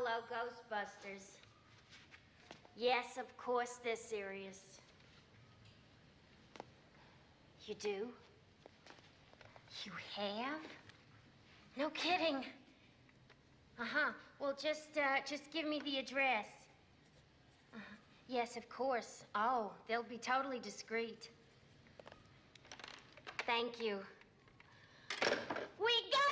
Hello, Ghostbusters. Yes, of course they're serious. You do? You have? No kidding. Uh-huh. Well, just, uh, just give me the address. Uh, yes, of course. Oh, they'll be totally discreet. Thank you. We got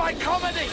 my comedy!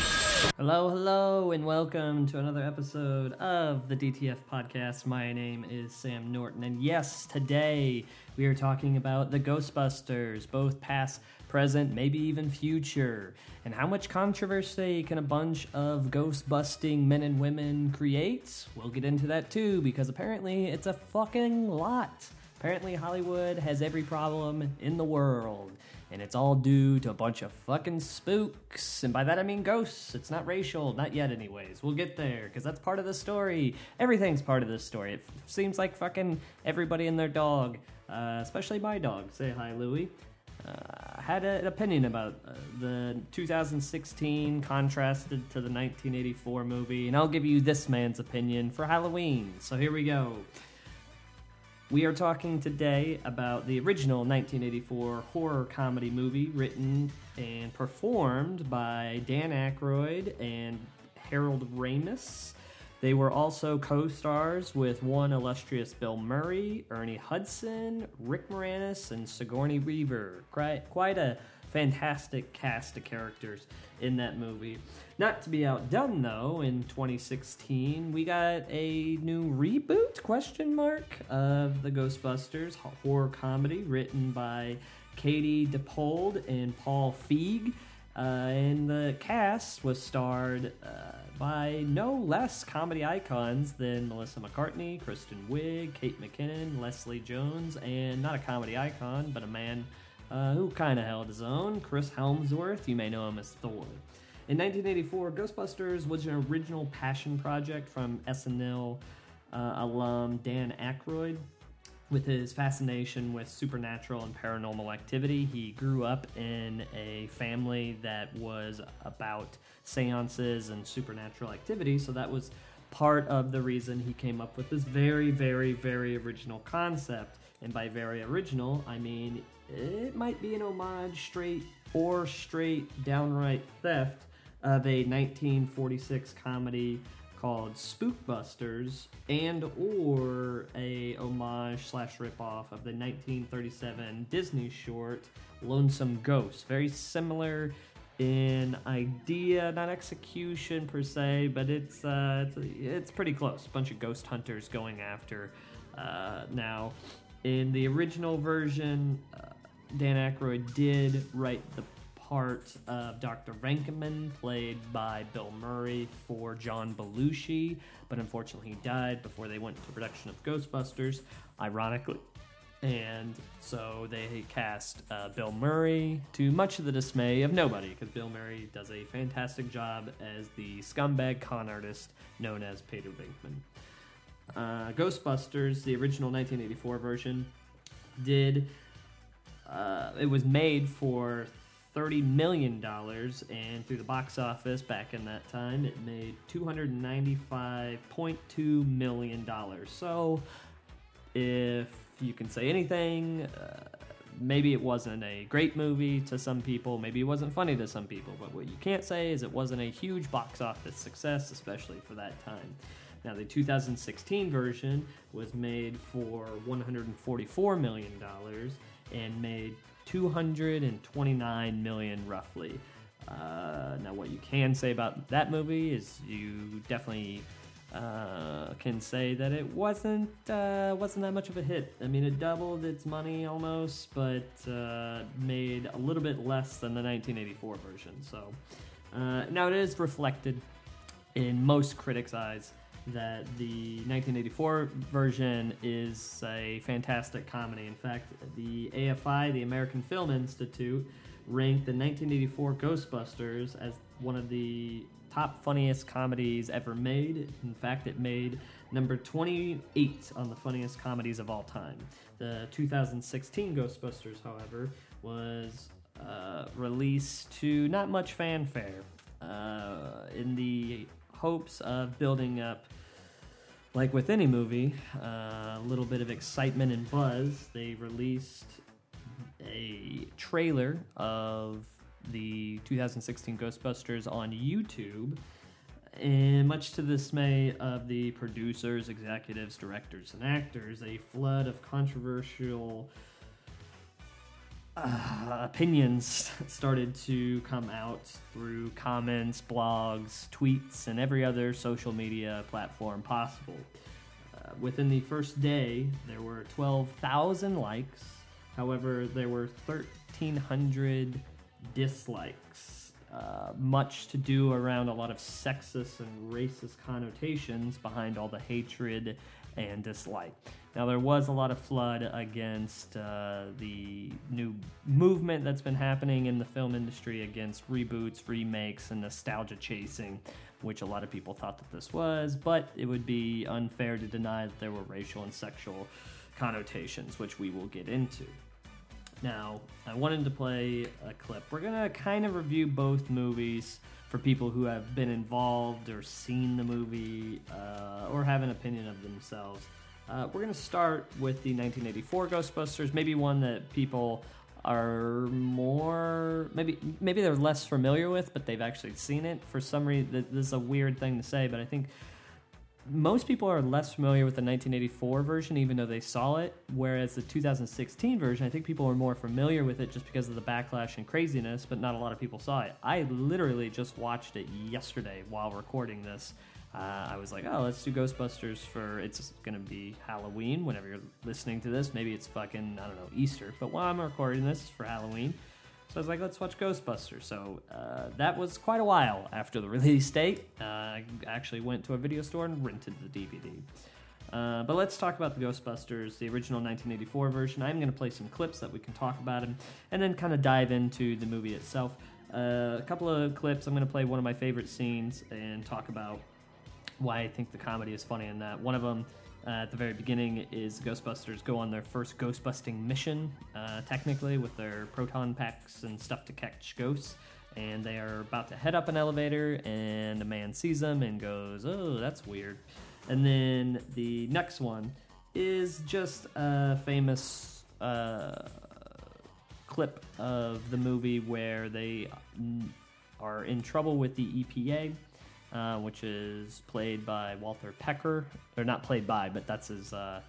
Hello, hello, and welcome to another episode of the DTF podcast. My name is Sam Norton, and yes, today we are talking about the Ghostbusters, both past, present, maybe even future. And how much controversy can a bunch of ghost busting men and women create? We'll get into that too, because apparently it's a fucking lot. Apparently, Hollywood has every problem in the world, and it's all due to a bunch of fucking spooks. And by that I mean ghosts. It's not racial, not yet, anyways. We'll get there, because that's part of the story. Everything's part of the story. It f- seems like fucking everybody and their dog, uh, especially my dog. Say hi, Louie. Uh, had a, an opinion about uh, the 2016 contrasted to the 1984 movie, and I'll give you this man's opinion for Halloween. So here we go. We are talking today about the original 1984 horror comedy movie written and performed by Dan Aykroyd and Harold Ramis. They were also co stars with one illustrious Bill Murray, Ernie Hudson, Rick Moranis, and Sigourney Weaver. Quite, quite a fantastic cast of characters in that movie. Not to be outdone though, in 2016 we got a new reboot question mark of the Ghostbusters horror comedy written by Katie Dippold and Paul Feig. Uh, and the cast was starred uh, by no less comedy icons than Melissa McCarthy, Kristen Wiig, Kate McKinnon, Leslie Jones, and not a comedy icon, but a man uh, who kind of held his own, Chris Hemsworth. You may know him as Thor. In 1984, Ghostbusters was an original passion project from SNL uh, alum Dan Aykroyd. With his fascination with supernatural and paranormal activity, he grew up in a family that was about seances and supernatural activity, so that was part of the reason he came up with this very, very, very original concept. And by very original, I mean it might be an homage, straight or straight downright theft of a 1946 comedy called Spookbusters and or a homage slash ripoff of the 1937 Disney short Lonesome Ghost. Very similar in idea, not execution per se, but it's uh, it's, it's pretty close. A bunch of ghost hunters going after. Uh, now, in the original version, uh, Dan Aykroyd did write the part of Dr. Venkman, played by Bill Murray, for John Belushi, but unfortunately he died before they went to production of Ghostbusters, ironically. And so they cast uh, Bill Murray to much of the dismay of nobody, because Bill Murray does a fantastic job as the scumbag con artist known as Peter Venkman. Uh, Ghostbusters, the original 1984 version, did uh, it was made for thirty million dollars, and through the box office back in that time, it made two hundred ninety-five point two million dollars. So, if you can say anything, uh, maybe it wasn't a great movie to some people, maybe it wasn't funny to some people, but what you can't say is it wasn't a huge box office success, especially for that time. Now, the 2016 version was made for $144 million and made 229 million roughly. Uh, now, what you can say about that movie is you definitely uh, can say that it wasn't uh, wasn't that much of a hit. I mean, it doubled its money almost, but uh, made a little bit less than the 1984 version. So uh, now it is reflected in most critics' eyes that the 1984 version is a fantastic comedy. In fact, the AFI, the American Film Institute, ranked the 1984 Ghostbusters as one of the top funniest comedies ever made. In fact, it made number 28 on the funniest comedies of all time. The 2016 Ghostbusters, however, was uh, released to not much fanfare uh, in the hopes of building up like with any movie, uh, a little bit of excitement and buzz. They released a trailer of the 2016 Ghostbusters on YouTube. And much to the dismay of the producers, executives, directors, and actors, a flood of controversial uh, opinions started to come out through comments, blogs, tweets, and every other social media platform possible. Uh, within the first day, there were 12,000 likes. However, there were 1,300 dislikes. Uh, much to do around a lot of sexist and racist connotations behind all the hatred and dislike. Now, there was a lot of flood against uh, the new movement that's been happening in the film industry against reboots, remakes, and nostalgia chasing, which a lot of people thought that this was, but it would be unfair to deny that there were racial and sexual connotations, which we will get into. Now, I wanted to play a clip. We're going to kind of review both movies for people who have been involved or seen the movie uh, or have an opinion of themselves. Uh, we're going to start with the 1984 Ghostbusters, maybe one that people are more maybe maybe they're less familiar with, but they've actually seen it. For some reason, this is a weird thing to say, but I think most people are less familiar with the 1984 version, even though they saw it. Whereas the 2016 version, I think people are more familiar with it just because of the backlash and craziness, but not a lot of people saw it. I literally just watched it yesterday while recording this. Uh, I was like, oh, let's do Ghostbusters for it's to be Halloween. Whenever you're listening to this, maybe it's fucking, I don't know, Easter. But while I'm recording this, it's for Halloween. So I was like, let's watch Ghostbusters. So uh, that was quite a while after the release date. Uh, I actually went to a video store and rented the DVD. Uh, but let's talk about the Ghostbusters, the original 1984 version. I'm going to play some clips that we can talk about and, and then kind of dive into the movie itself. Uh, a couple of clips. I'm going to play one of my favorite scenes and talk about why I think the comedy is funny in that. One of them uh, at the very beginning is Ghostbusters go on their first ghost busting mission, uh, technically, with their proton packs and stuff to catch ghosts. And they are about to head up an elevator, and a man sees them and goes, Oh, that's weird. And then the next one is just a famous uh, clip of the movie where they mm, are in trouble with the EPA uh, which is played by Walter Pecker. Or not played by, but that's his uh,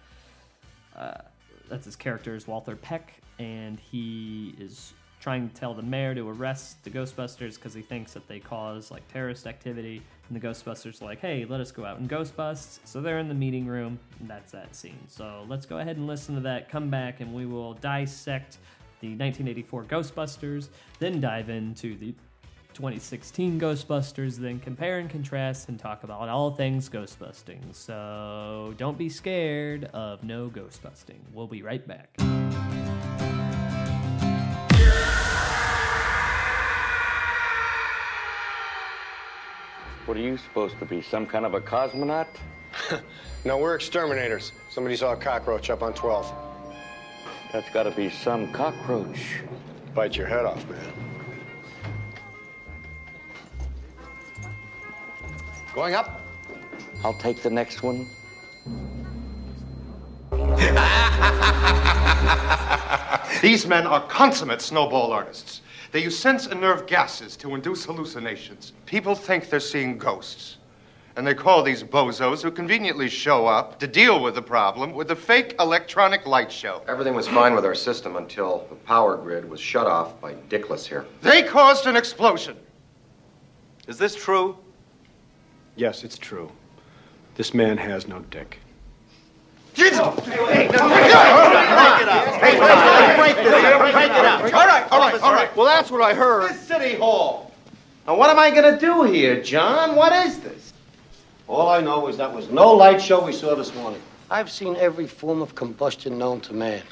uh, that's his character is Walter Peck, and he is trying to tell the mayor to arrest the Ghostbusters because he thinks that they cause like terrorist activity. And the Ghostbusters are like, "Hey, let us go out and Ghostbust." So they're in the meeting room, and that's that scene. So let's go ahead and listen to that. Come back, and we will dissect the 1984 Ghostbusters, then dive into the 2016 Ghostbusters, then compare and contrast and talk about all things ghostbusting. So don't be scared of no ghostbusting. We'll be right back. What are you supposed to be? Some kind of a cosmonaut? No, we're exterminators. Somebody saw a cockroach up on 12. That's got to be some cockroach. Bite your head off, man. Going up. I'll take the next one. These men are consummate snowball artists. They use sense and nerve gases to induce hallucinations. People think they're seeing ghosts. And they call these bozos who conveniently show up to deal with the problem with a fake electronic light show. Everything was fine with our system until the power grid was shut off by Dickless here. They caused an explosion. Is this true? Yes, it's true. This man has no dick. Jesus! Hey, break it up. Hey, break it up. Break it up. All right, all right, all right. Well, that's what I heard. This City Hall. Now, what am I going to do here, John? What is this? All I know is that was no light show we saw this morning. I've seen every form of combustion known to man.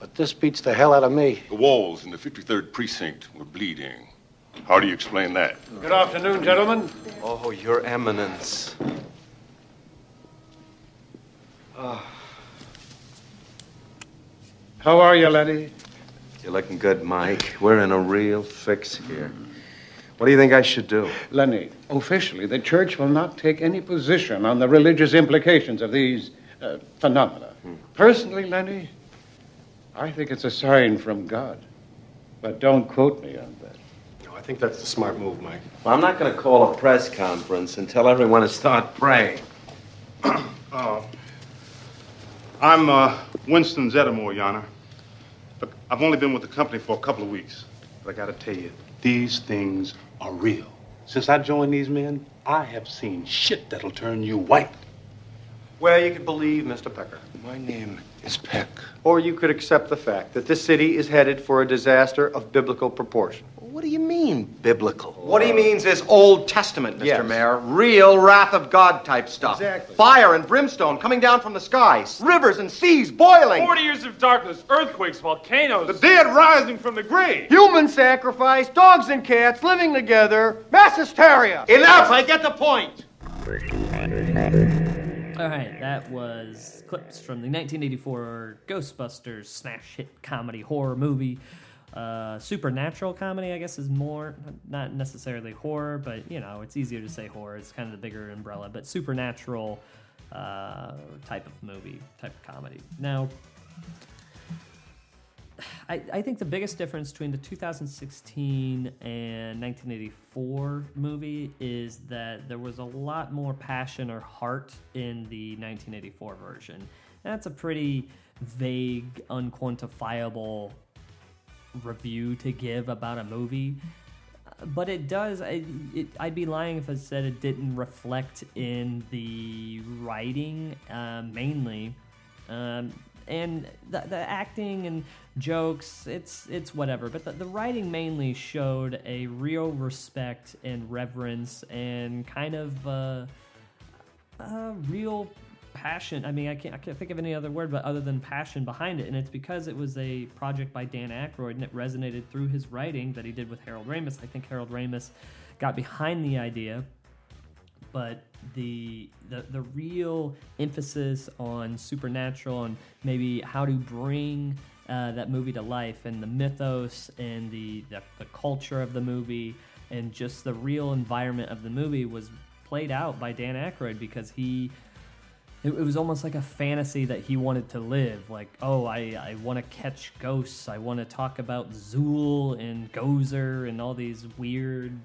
But this beats the hell out of me. The walls in the 53rd precinct were bleeding. How do you explain that? Good afternoon, gentlemen. Oh, Your Eminence. How are you, Lenny? You're looking good, Mike. We're in a real fix here. What do you think I should do? Lenny, officially, the church will not take any position on the religious implications of these uh, phenomena. Personally, Lenny, I think it's a sign from God. But don't quote me on that. Think that's the smart move, Mike. Well, I'm not going to call a press conference and tell everyone to start praying. Uh, I'm uh, Winston Zeddemore, Your Honor. Look, I've only been with the company for a couple of weeks, but I gotta tell you, these things are real. Since I joined these men, I have seen shit that'll turn you white. Well, you could believe Mr. Pecker. My name is Peck. Or you could accept the fact that this city is headed for a disaster of biblical proportion. What do you mean, biblical? What he means is Old Testament, Mr. Yes. Mayor. Real wrath of God type stuff. Exactly. Fire and brimstone coming down from the skies. Rivers and seas boiling. 40 years of darkness, earthquakes, volcanoes. The dead rising from the grave. Human sacrifice, dogs and cats living together, mass hysteria. Enough! I get the point. All right, that was clips from the 1984 Ghostbusters smash hit comedy horror movie. Uh, supernatural comedy, I guess, is more not necessarily horror, but you know, it's easier to say horror. It's kind of the bigger umbrella, but supernatural uh, type of movie, type of comedy. Now, I, I think the biggest difference between the 2016 and 1984 movie is that there was a lot more passion or heart in the 1984 version. And that's a pretty vague, unquantifiable review to give about a movie. But it does. I, I'd be lying if I said it didn't reflect in the writing uh, mainly. Um, and the, the acting and jokes it's it's whatever but the, the writing mainly showed a real respect and reverence and kind of uh, uh, real passion i mean I can't, I can't think of any other word but other than passion behind it. And it's because it was a project by dan Aykroyd and it resonated through his writing that he did with harold ramis. I think harold ramis got behind the idea but the, the the real emphasis on supernatural and maybe how to bring uh, that movie to life and the mythos and the, the the culture of the movie and just the real environment of the movie was played out by Dan Aykroyd because he it, it was almost like a fantasy that he wanted to live. Like, oh, I, I want to catch ghosts. I want to talk about Zuul and Gozer and all these weird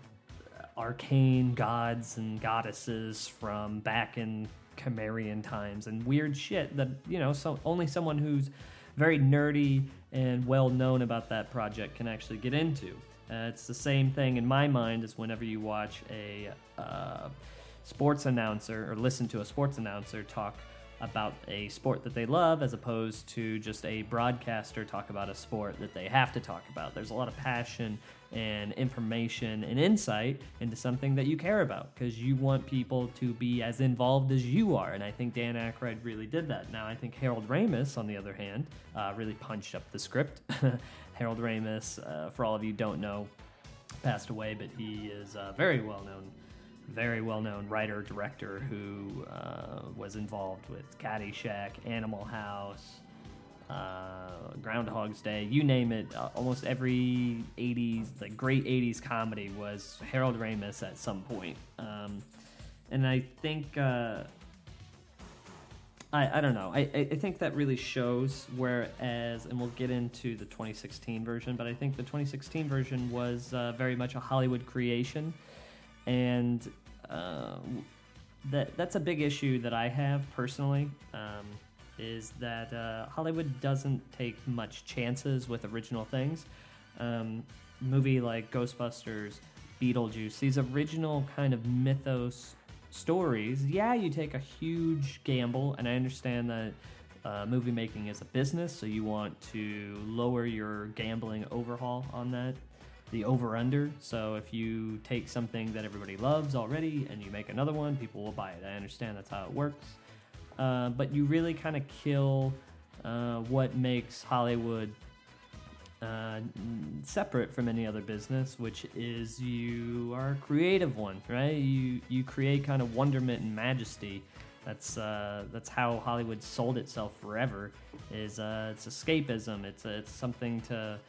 arcane gods and goddesses from back in Camarian times and weird shit that you know so only someone who's very nerdy and well known about that project can actually get into. Uh, it's the same thing in my mind as whenever you watch a uh, sports announcer or listen to a sports announcer talk about a sport that they love as opposed to just a broadcaster talk about a sport that they have to talk about. There's a lot of passion and information and insight into something that you care about because you want people to be as involved as you are. And I think Dan Aykroyd really did that. Now, I think Harold Ramis, on the other hand, uh, really punched up the script. Harold Ramis, uh, for all of you don't know, passed away, but he is uh, very well known very well known writer director who uh, was involved with Caddyshack, Animal House, uh, Groundhog's Day, you name it. Uh, almost every 80s, the great 80s comedy was Harold Ramis at some point. Um, and I think. Uh, I, I don't know. I, I think that really shows. Whereas, and we'll get into the 2016 version, but I think the 2016 version was uh, very much a Hollywood creation and uh, that that's a big issue that I have personally. Um, is that uh, Hollywood doesn't take much chances with original things. Um, movie like Ghostbusters, Beetlejuice, these original kind of mythos stories. Yeah, you take a huge gamble, and I understand that. Uh, movie making is a business, so you want to lower your gambling overhaul on that the over under. So if you take something that everybody loves already and you make another one, people will buy it. I understand that's how it works. Uh, but you really kind of kill uh, what makes Hollywood uh, separate from any other business, which is you are a creative one, right? You you create kind of wonderment and majesty. That's uh, that's how Hollywood sold itself forever. Is uh, it's escapism. It's it's something to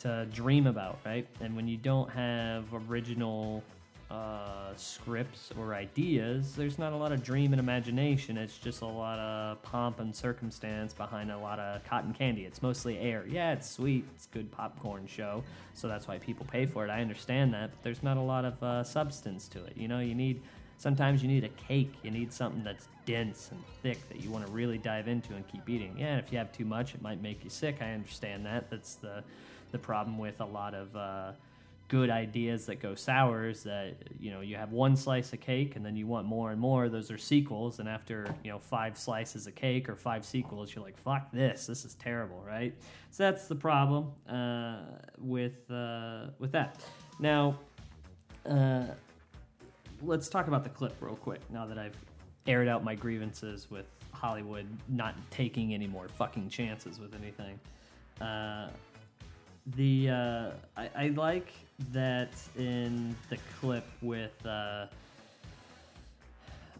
to dream about, right? And when you don't have original uh, scripts or ideas, there's not a lot of dream and imagination. It's just a lot of pomp and circumstance behind a lot of cotton candy. It's mostly air. Yeah, it's sweet. It's good popcorn show, so that's why people pay for it. I understand that, but there's not a lot of uh, substance to it. You know, you need sometimes you need a cake. You need something that's dense and thick that you want to really dive into and keep eating. Yeah, if you have too much, it might make you sick. I understand that. That's the the problem with a lot of uh, good ideas that go sour is that you know you have one slice of cake and then you want more and more. Those are sequels, and after you know five slices of cake or five sequels, you're like, "Fuck this! This is terrible!" Right? So that's the problem uh, with uh, with that. Now. Uh, let's talk about the clip real quick now that I've aired out my grievances with Hollywood not taking any more fucking chances with anything. Uh, the uh, I, I like that in the clip with uh,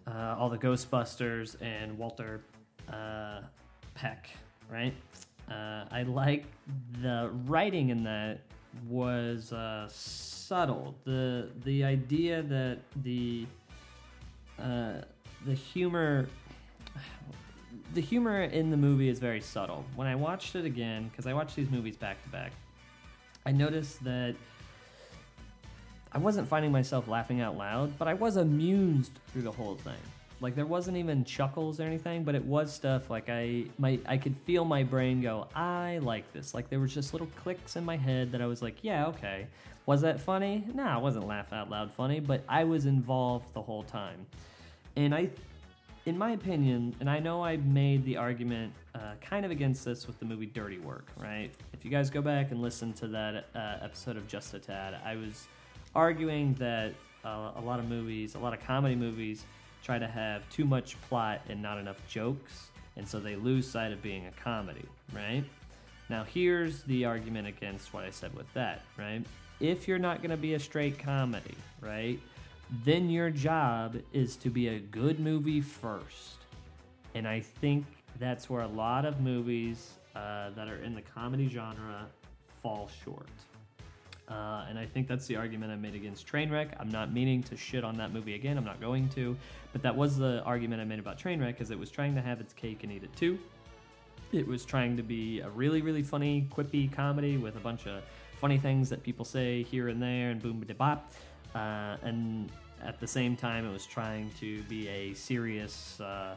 uh, all the Ghostbusters and Walter uh, Peck, right? Uh, I like the writing in that was uh, subtle. The the idea that the the humor the humor in the movie is very subtle. When I watched it again, because I watched these movies back to back, I noticed that I wasn't finding myself laughing out loud, but I was amused through the whole thing. Like there wasn't even chuckles or anything, but it was stuff like I my I could feel my brain go, I like this. Like there was just little clicks in my head that I was like, yeah, okay. Was that funny? No, it wasn't laugh out loud funny, but I was involved the whole time. And I in my opinion, and I know I made the argument uh, kind of against this with the movie Dirty Work, right? If you guys go back and listen to that uh, episode of Just a Tad, I was arguing that uh, a lot of movies, a lot of comedy movies, try to have too much plot and not enough jokes, and so they lose sight of being a comedy, right? Now, here's the argument against what I said with that, right? If you're not going to be a straight comedy, right, then your job is to be a good movie first. And I think that's where a lot of movies uh, that are in the comedy genre fall short. Uh, and I think that's the argument I made against Trainwreck. I'm not meaning to shit on that movie again. I'm not going to. But that was the argument I made about Trainwreck, because it was trying to have its cake and eat it too. It was trying to be a really, really funny, quippy comedy with a bunch of funny things that people say here and there and boom, ba bop. Uh, and at the same time, it was trying to be a serious, uh,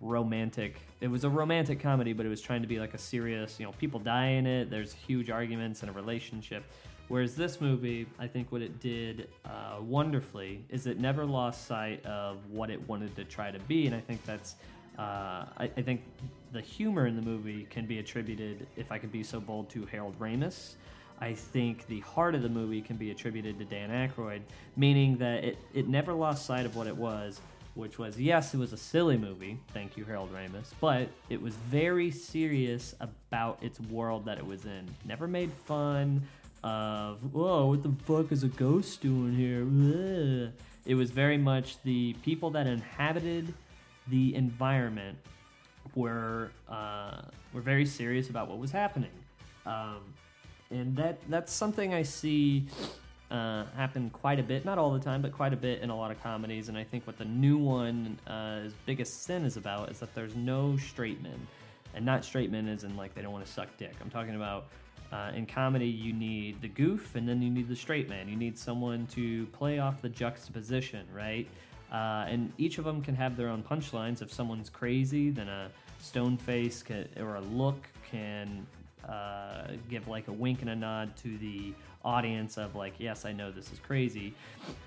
romantic. It was a romantic comedy, but it was trying to be like a serious. You know, people die in it. There's huge arguments in a relationship. Whereas this movie, I think what it did uh, wonderfully is it never lost sight of what it wanted to try to be, and I think that's. Uh, I, I think the humor in the movie can be attributed, if I could be so bold, to Harold Ramis. I think the heart of the movie can be attributed to Dan Aykroyd, meaning that it, it never lost sight of what it was, which was yes, it was a silly movie. Thank you, Harold Ramis, but it was very serious about its world that it was in. Never made fun of whoa, what the fuck is a ghost doing here? It was very much the people that inhabited the environment were uh, were very serious about what was happening. Um, and that that's something I see uh, happen quite a bit, not all the time, but quite a bit in a lot of comedies. And I think what the new one, uh, biggest sin is about, is that there's no straight men, and not straight men is in like they don't want to suck dick. I'm talking about. Uh, in comedy, you need the goof and then you need the straight man. You need someone to play off the juxtaposition, right? Uh, and each of them can have their own punchlines. If someone's crazy, then a stone face can, or a look can uh, give like a wink and a nod to the audience of like, yes, I know this is crazy.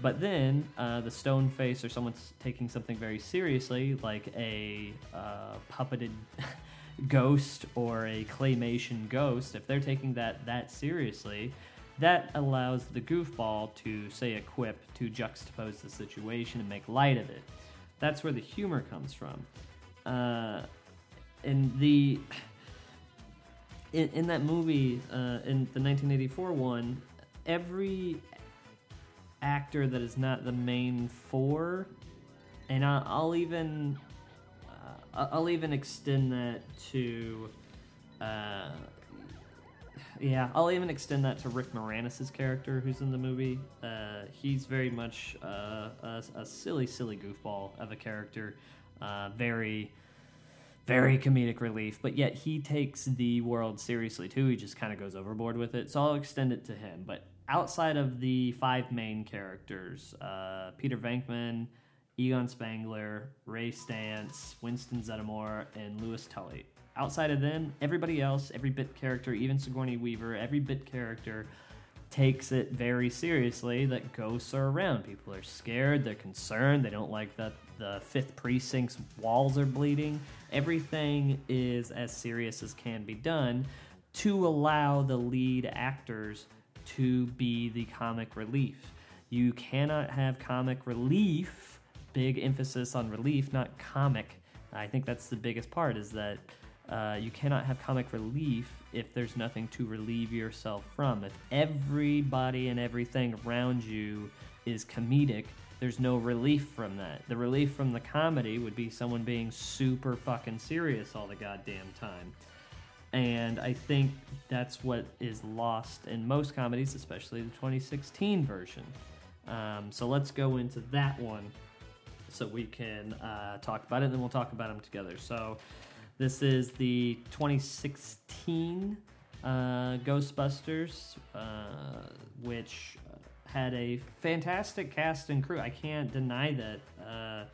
But then uh, the stone face or someone's taking something very seriously, like a uh, puppeted ghost or a claymation ghost, if they're taking that that seriously, that allows the goofball to say a quip to juxtapose the situation and make light of it. That's where the humor comes from. Uh, and the in, in that movie, uh, in the 1984 one, every actor that is not the main four, and I, I'll even uh, I'll even extend that to. Uh, yeah, I'll even extend that to Rick Moranis' character, who's in the movie. Uh, he's very much uh, a, a silly, silly goofball of a character. Uh, very, very comedic relief, but yet he takes the world seriously too. He just kind of goes overboard with it. So I'll extend it to him. But outside of the five main characters, uh, Peter Venkman, Egon Spengler, Ray Stantz, Winston Zeddemore, and Louis Tully. Outside of them, everybody else, every bit character, even Sigourney Weaver, every bit character takes it very seriously that ghosts are around. People are scared, they're concerned, they don't like that the fifth precinct's walls are bleeding. Everything is as serious as can be done to allow the lead actors to be the comic relief. You cannot have comic relief, big emphasis on relief, not comic. I think that's the biggest part is that uh, you cannot have comic relief if there's nothing to relieve yourself from. If everybody and everything around you is comedic, there's no relief from that. The relief from the comedy would be someone being super fucking serious all the goddamn time. And I think that's what is lost in most comedies, especially the 2016 version. Um, so let's go into that one so we can uh, talk about it, and then we'll talk about them together. So this is the 2016 uh, Ghostbusters, uh, which had a fantastic cast and crew. I can't deny that. Uh,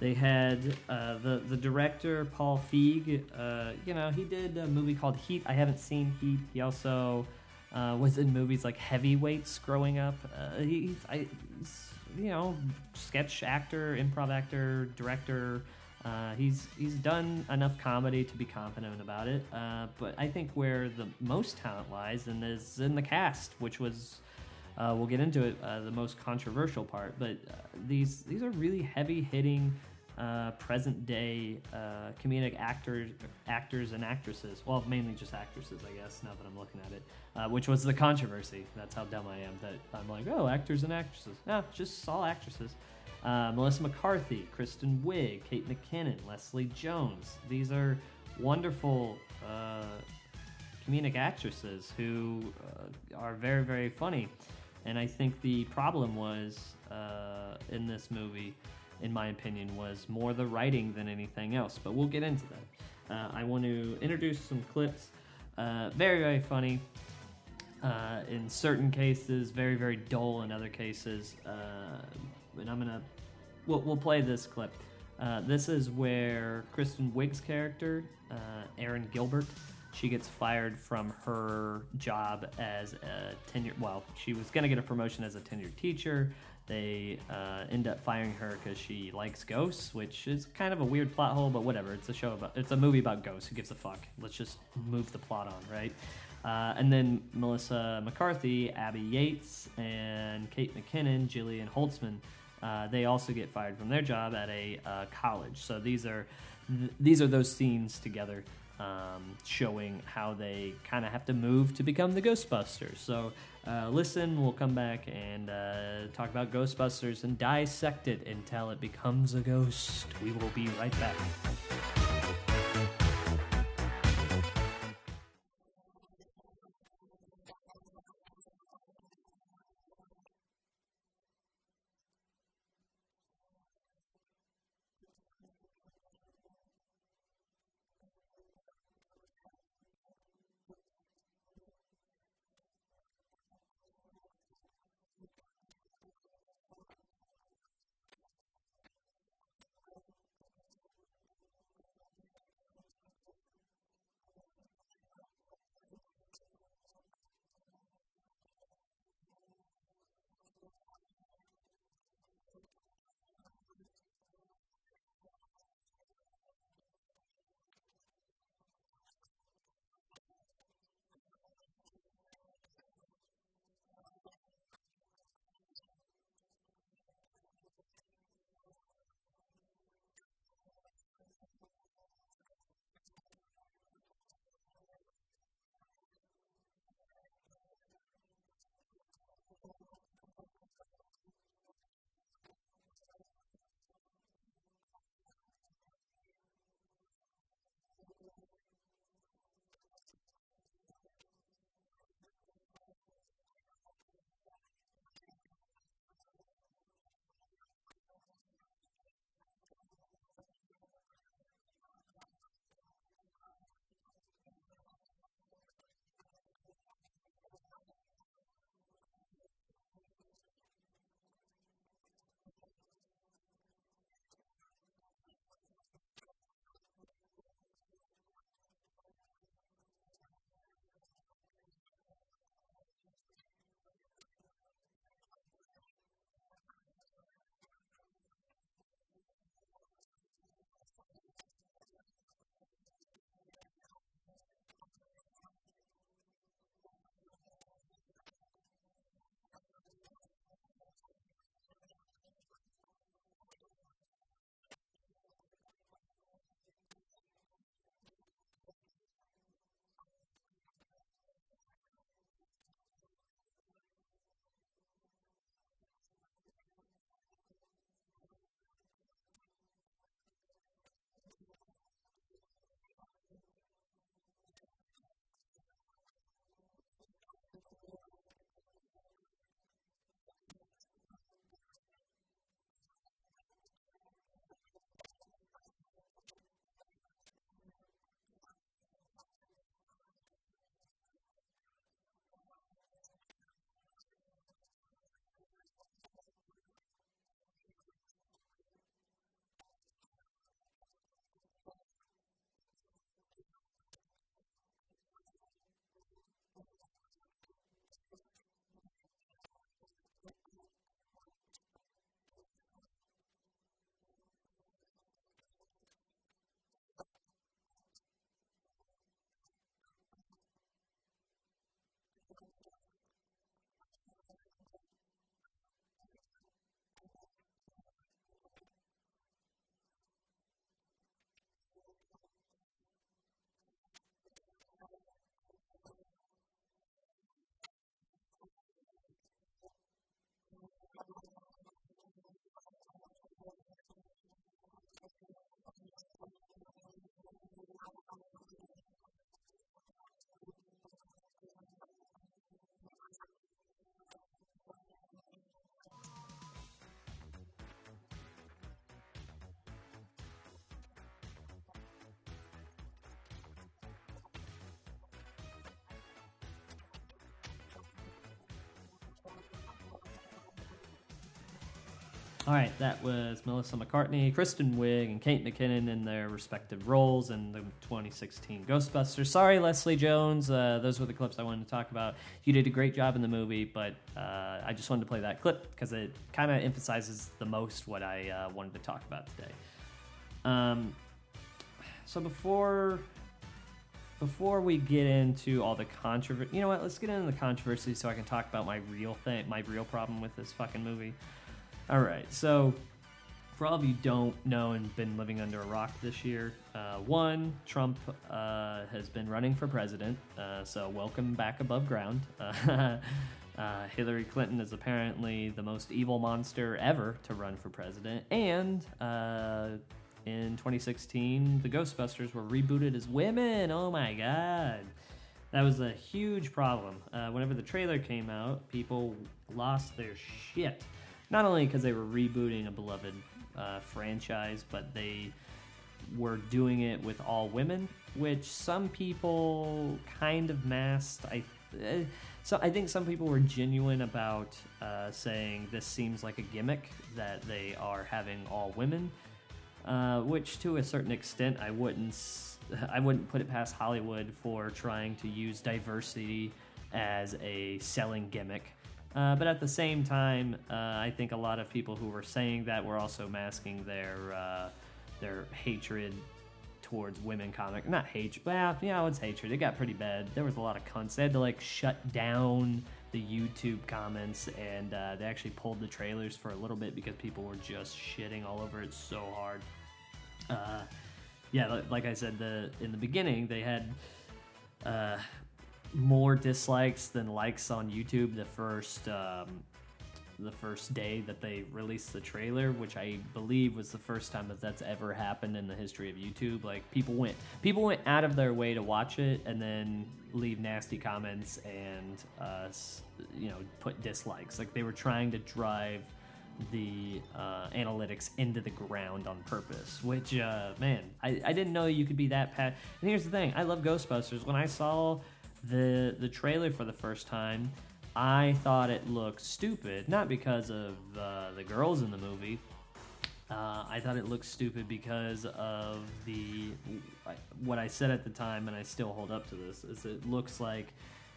they had uh, the the director Paul Feig. Uh, you know, he did a movie called Heat. I haven't seen Heat. He also uh, was in movies like Heavyweights growing up. Uh, he, I, he's, you know, sketch actor, improv actor, director. Uh, he's he's done enough comedy to be confident about it. Uh, but I think where the most talent lies and is in the cast, which was uh, we'll get into it, uh, the most controversial part. But uh, these these are really heavy hitting, uh, present day uh, comedic actors, actors and actresses. Well, mainly just actresses, I guess. Now that I'm looking at it, uh, which was the controversy. That's how dumb I am. That I'm like, oh, actors and actresses. No, just all actresses. Melissa McCarthy, Kristen Wiig, Kate McKinnon, Leslie Jones. These are wonderful comedic actresses who are very, very funny. And I think the problem was uh, in this movie, in my opinion, was more the writing than anything else. But we'll get into that. Uh, I want to introduce some clips. Uh, very, very funny. Uh, in certain cases, very, very dull in other cases. Uh, and I'm gonna, we'll, we'll play this clip. Uh, this is where Kristen Wiig's character, Erin Gilbert, she gets fired from her job as a tenured. Well, she was going to get a promotion as a tenured teacher. They uh, end up firing her because she likes ghosts, which is kind of a weird plot hole, but whatever. It's a show about. It's a movie about ghosts. Who gives a fuck? Let's just move the plot on, right? Uh, and then Melissa McCarthy, Abby Yates, and Kate McKinnon, Jillian Holtzman. Uh, they also get fired from their job at a uh, college. So these are th- these are those scenes together um, showing how they kind of have to move to become the Ghostbusters. So uh, listen, we'll come back and uh, talk about Ghostbusters and dissect it until it becomes a ghost. We will be right back. All right, that was Melissa McCarthy, Kristen Wiig, and Kate McKinnon in their respective roles in the 2016 Ghostbusters. Sorry, Leslie Jones. Uh, those were the clips I wanted to talk about. You did a great job in the movie, but uh, I just wanted to play that clip because it kind of emphasizes the most what I uh, wanted to talk about today. Um, so before before we get into all the controversy, you know what? Let's get into the controversy so I can talk about my real thing, my real problem with this fucking movie. All right, so for all of you don't know and been living under a rock this year, uh, one, Trump uh, has been running for president, uh, so welcome back above ground. Uh, Hillary Clinton is apparently the most evil monster ever to run for president, and uh, in 2016, the Ghostbusters were rebooted as women. Oh my god. That was a huge problem. Uh, whenever the trailer came out, people lost their shit. Not only because they were rebooting a beloved uh, franchise, but they were doing it with all women, which some people kind of masked. I uh, so I think some people were genuine about uh, saying this seems like a gimmick that they are having all women, uh, which to a certain extent I wouldn't I wouldn't put it past Hollywood for trying to use diversity as a selling gimmick. Uh, but at the same time, uh, I think a lot of people who were saying that were also masking their uh, their hatred towards women comic. Not hatred. Well, yeah, it's hatred. It got pretty bad. There was a lot of cunts. They had to like shut down the YouTube comments, and uh, they actually pulled the trailers for a little bit because people were just shitting all over it so hard. Uh, yeah, like I said, the in the beginning they had uh, more dislikes than likes on YouTube the first um, the first day that they released the trailer, which I believe was the first time that that's ever happened in the history of YouTube. Like people went people went out of their way to watch it and then leave nasty comments and uh, you know put dislikes. Like they were trying to drive the uh, analytics into the ground on purpose. Which uh, man, I, I didn't know you could be that pat. And here's the thing: I love Ghostbusters. When I saw the the trailer for the first time, I thought it looked stupid. Not because of uh, the girls in the movie. Uh, I thought it looked stupid because of the what I said at the time, and I still hold up to this. Is it looks like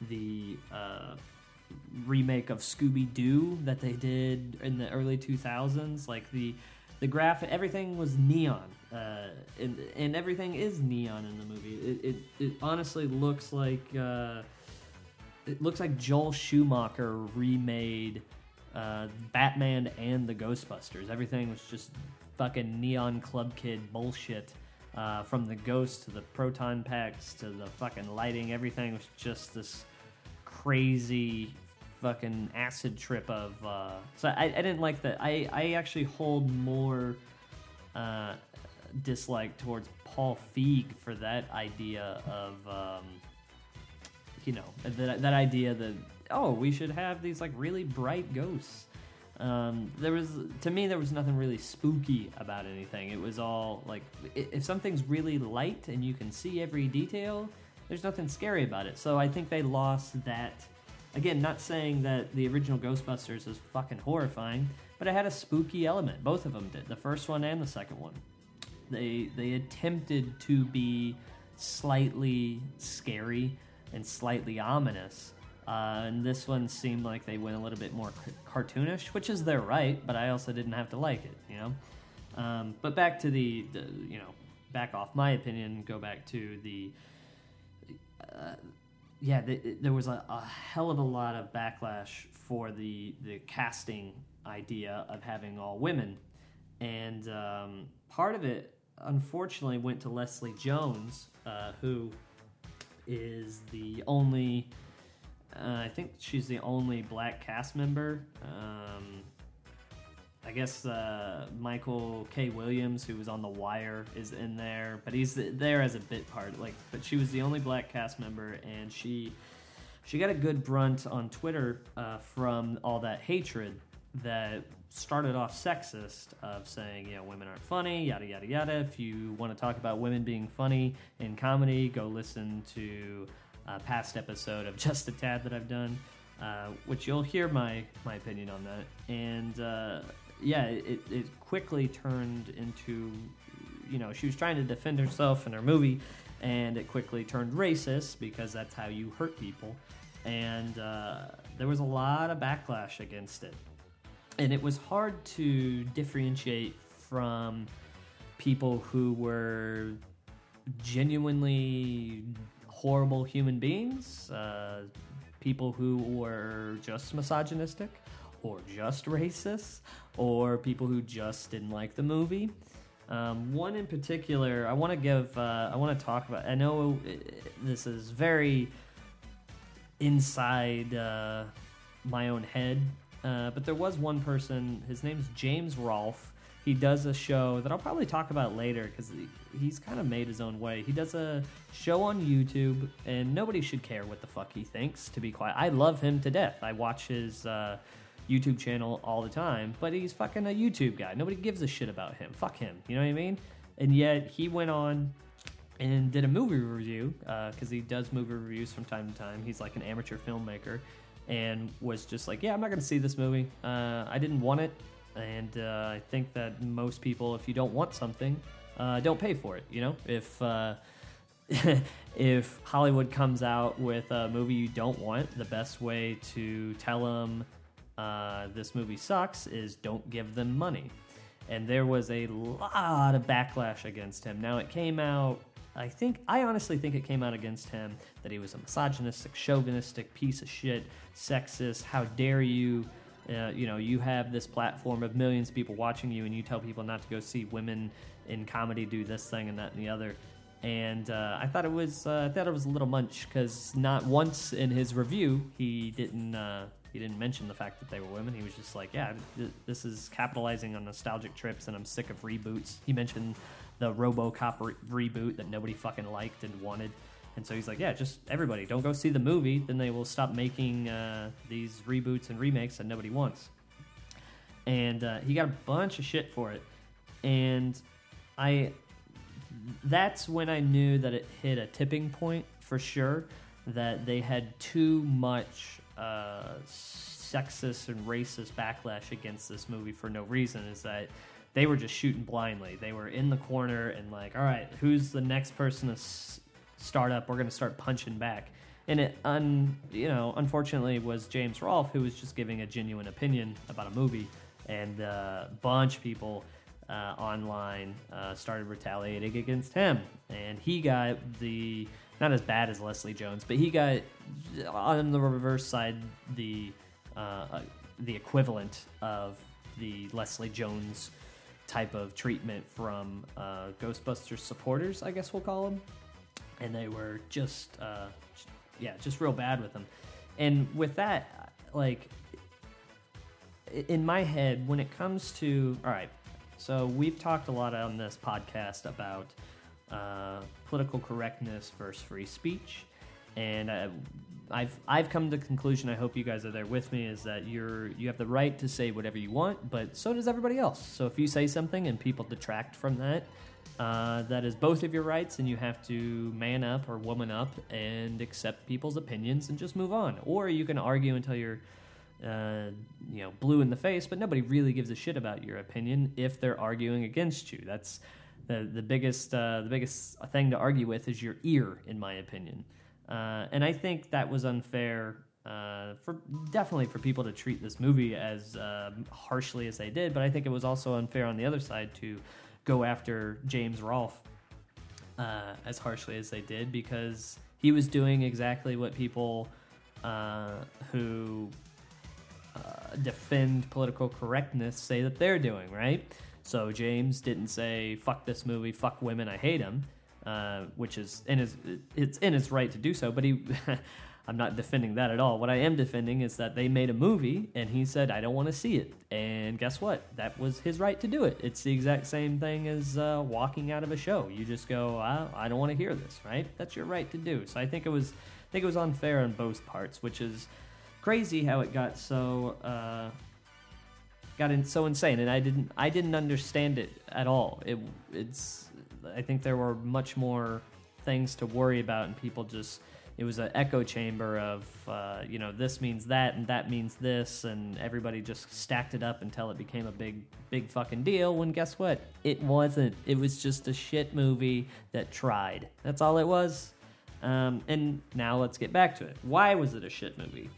the uh, remake of Scooby Doo that they did in the early 2000s. Like the the graphic, everything was neon, uh, and and everything is neon in the movie. It it, it honestly looks like uh, it looks like Joel Schumacher remade uh, Batman and the Ghostbusters. Everything was just fucking neon club kid bullshit. Uh, from the ghost to the proton packs to the fucking lighting, everything was just this crazy fucking acid trip of. Uh, so I, I didn't like that. I, I actually hold more uh, dislike towards Paul Feig for that idea of. Um, you know that, that idea that oh we should have these like really bright ghosts um, there was to me there was nothing really spooky about anything it was all like if something's really light and you can see every detail there's nothing scary about it so i think they lost that again not saying that the original ghostbusters is fucking horrifying but it had a spooky element both of them did the first one and the second one they they attempted to be slightly scary and slightly ominous. Uh, and this one seemed like they went a little bit more c- cartoonish, which is their right, but I also didn't have to like it, you know. Um, but back to the, the, you know, back off my opinion, go back to the, uh, yeah, the, there was a, a hell of a lot of backlash for the the casting idea of having all women, and um, part of it, unfortunately, went to Leslie Jones, uh, who is the only. Uh, I think she's the only black cast member. Um, I guess uh, Michael K. Williams, who was on The Wire, is in there, but he's there as a bit part. Like, but she was the only black cast member, and she she got a good brunt on Twitter uh, from all that hatred that started off sexist of saying, you know, women aren't funny, yada yada yada. If you want to talk about women being funny in comedy, go listen to a past episode of Just a Tad that I've done. uh, which you'll hear my my opinion on that. And uh, yeah, it, it quickly turned into, you know, she was trying to defend herself in her movie, and it quickly turned racist because that's how you hurt people. And uh, there was a lot of backlash against it, and it was hard to differentiate from people who were genuinely horrible human beings, uh, people who were just misogynistic or just racist or people who just didn't like the movie. Um, one in particular, I want to give, uh, I want to talk about. I know this is very inside uh, my own head, uh, but there was one person. His name's James Rolfe. He does a show that I'll probably talk about later because he, he's kind of made his own way. He does a show on YouTube, and nobody should care what the fuck he thinks. To be quiet, I love him to death. I watch his uh, YouTube channel all the time, but he's fucking a YouTube guy. Nobody gives a shit about him. Fuck him. You know what I mean? And yet he went on and did a movie review because he does movie reviews from time to time. He's like an amateur filmmaker, and was just like, "Yeah, I'm not going to see this movie. Uh, I didn't want it, and uh, I think that most people, if you don't want something, uh, don't pay for it. You know, if uh, if Hollywood comes out with a movie you don't want, the best way to tell them uh, this movie sucks is don't give them money." And there was a lot of backlash against him. Now it came out I think I honestly think it came out against him that he was a misogynistic, chauvinistic piece of shit, sexist. How dare you? Uh, you know, you have this platform of millions of people watching you, and you tell people not to go see women in comedy do this thing and that and the other. And uh, I thought it was uh, I thought it was a little munch because not once in his review he didn't uh, he didn't mention the fact that they were women. He was just like, yeah, th- this is capitalizing on nostalgic trips, and I'm sick of reboots. He mentioned the RoboCop re- reboot that nobody fucking liked and wanted. And so he's like, yeah, just everybody, don't go see the movie. Then they will stop making uh, these reboots and remakes that nobody wants. And uh, he got a bunch of shit for it. And I, that's when I knew that it hit a tipping point for sure. That they had too much uh, sexist and racist backlash against this movie for no reason. Is that they were just shooting blindly. They were in the corner and like, all right, who's the next person to s- start up? We're going to start punching back. And it, un, you know, unfortunately, was James Rolfe who was just giving a genuine opinion about a movie, and uh, a bunch of people uh, online uh, started retaliating against him, and he got the not as bad as Leslie Jones, but he got on the reverse side the uh, the equivalent of the Leslie Jones type of treatment from uh, Ghostbusters supporters, I guess we'll call them. And they were just, uh, yeah, just real bad with them. And with that, like, in my head, when it comes to, all right, so we've talked a lot on this podcast about uh, political correctness versus free speech. And I, I've I've come to the conclusion. I hope you guys are there with me. Is that you're you have the right to say whatever you want, but so does everybody else. So if you say something and people detract from that, uh, that is both of your rights, and you have to man up or woman up and accept people's opinions and just move on. Or you can argue until you're uh, you know blue in the face, but nobody really gives a shit about your opinion if they're arguing against you. That's the the biggest uh, the biggest thing to argue with is your ear, in my opinion. Uh, and I think that was unfair uh, for definitely for people to treat this movie as uh, harshly as they did. But I think it was also unfair on the other side to go after James Rolfe uh, as harshly as they did because he was doing exactly what people uh, who defend political correctness say that they're doing, right? So James didn't say "fuck this movie," "fuck women," I hate him uh, which is in his it's in his right to do so. But he, I'm not defending that at all. What I am defending is that they made a movie and he said I don't want to see it. And guess what? That was his right to do it. It's the exact same thing as uh, walking out of a show. You just go, I, I don't want to hear this. Right? That's your right to do. So I think it was I think it was unfair on both parts, which is crazy how it got so. Uh, got in so insane and i didn't i didn't understand it at all. It it's I think there were much more things to worry about, and people just it was an echo chamber of uh, you know this means that and that means this and everybody just stacked it up until it became a big big fucking deal when guess what? It wasn't. It was just a shit movie that tried. That's all it was. Um, and now let's get back to it. Why was it a shit movie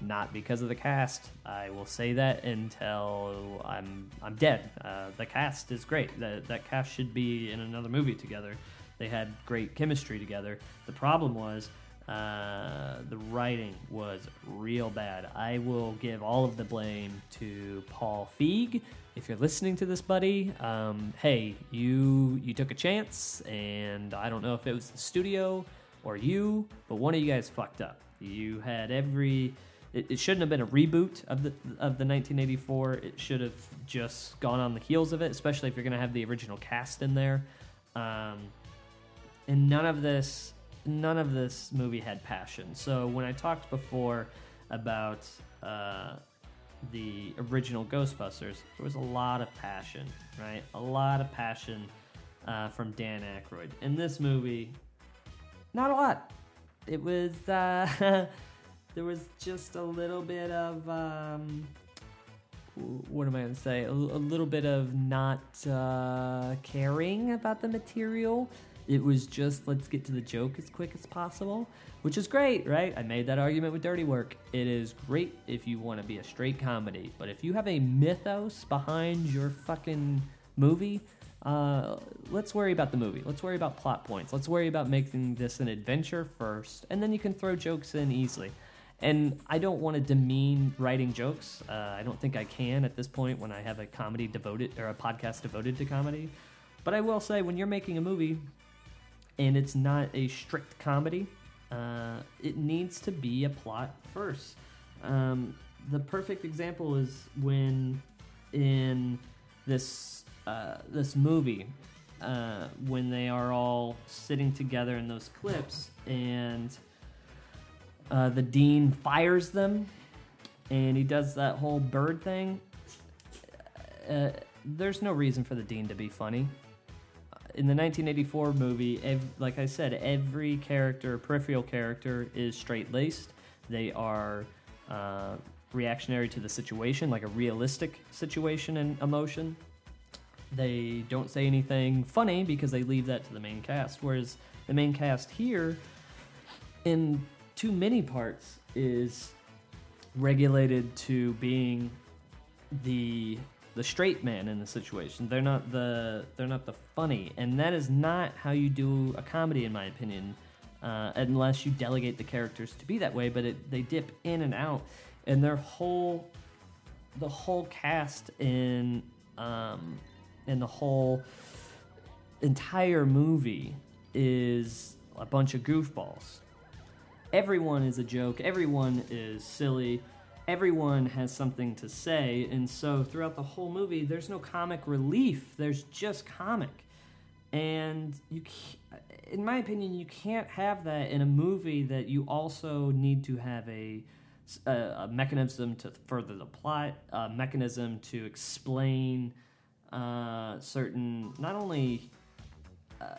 not because of the cast. I will say that until I'm I'm dead. Uh, the cast is great. That that cast should be in another movie together. They had great chemistry together. The problem was uh, the writing was real bad. I will give all of the blame to Paul Feig. If you're listening to this, buddy, um, hey, you you took a chance, and I don't know if it was the studio or you, but one of you guys fucked up. You had every it, it shouldn't have been a reboot of the of the 1984. It should have just gone on the heels of it, especially if you're going to have the original cast in there. Um, and none of this none of this movie had passion. So when I talked before about uh, the original Ghostbusters, there was a lot of passion, right? A lot of passion uh, from Dan Aykroyd. In this movie, not a lot. It was uh, there was just a little bit of um, what am I going to say? A, a little bit of not uh, caring about the material. It was just let's get to the joke as quick as possible, which is great, right? I made that argument with Dirty Work. It is great if you want to be a straight comedy, but if you have a mythos behind your fucking movie, uh, let's worry about the movie. Let's worry about plot points. Let's worry about making this an adventure first, and then you can throw jokes in easily. And I don't want to demean writing jokes. Uh, I don't think I can at this point when I have a comedy devoted or a podcast devoted to comedy. But I will say, when you're making a movie and it's not a strict comedy, uh, it needs to be a plot first. Um, the perfect example is when in this uh, this movie uh, when they are all sitting together in those clips and uh, the dean fires them, and he does that whole bird thing. Uh, there's no reason for the dean to be funny. In the 1984 movie, ev- like I said, every character, peripheral character, is straight laced. They are uh, reactionary to the situation, like a realistic situation and emotion. They don't say anything funny because they leave that to the main cast. Whereas the main cast here, in too many parts is regulated to being the the straight man in the situation. They're not the they're not the funny, and that is not how you do a comedy, in my opinion, uh, unless you delegate the characters to be that way. But it, they dip in and out, and their whole the whole cast in um, in the whole entire movie is a bunch of goofballs everyone is a joke, everyone is silly, everyone has something to say, and so throughout the whole movie, there's no comic relief, there's just comic. And you, in my opinion, you can't have that in a movie that you also need to have a, a, a mechanism to further the plot, a mechanism to explain uh, certain, not only uh,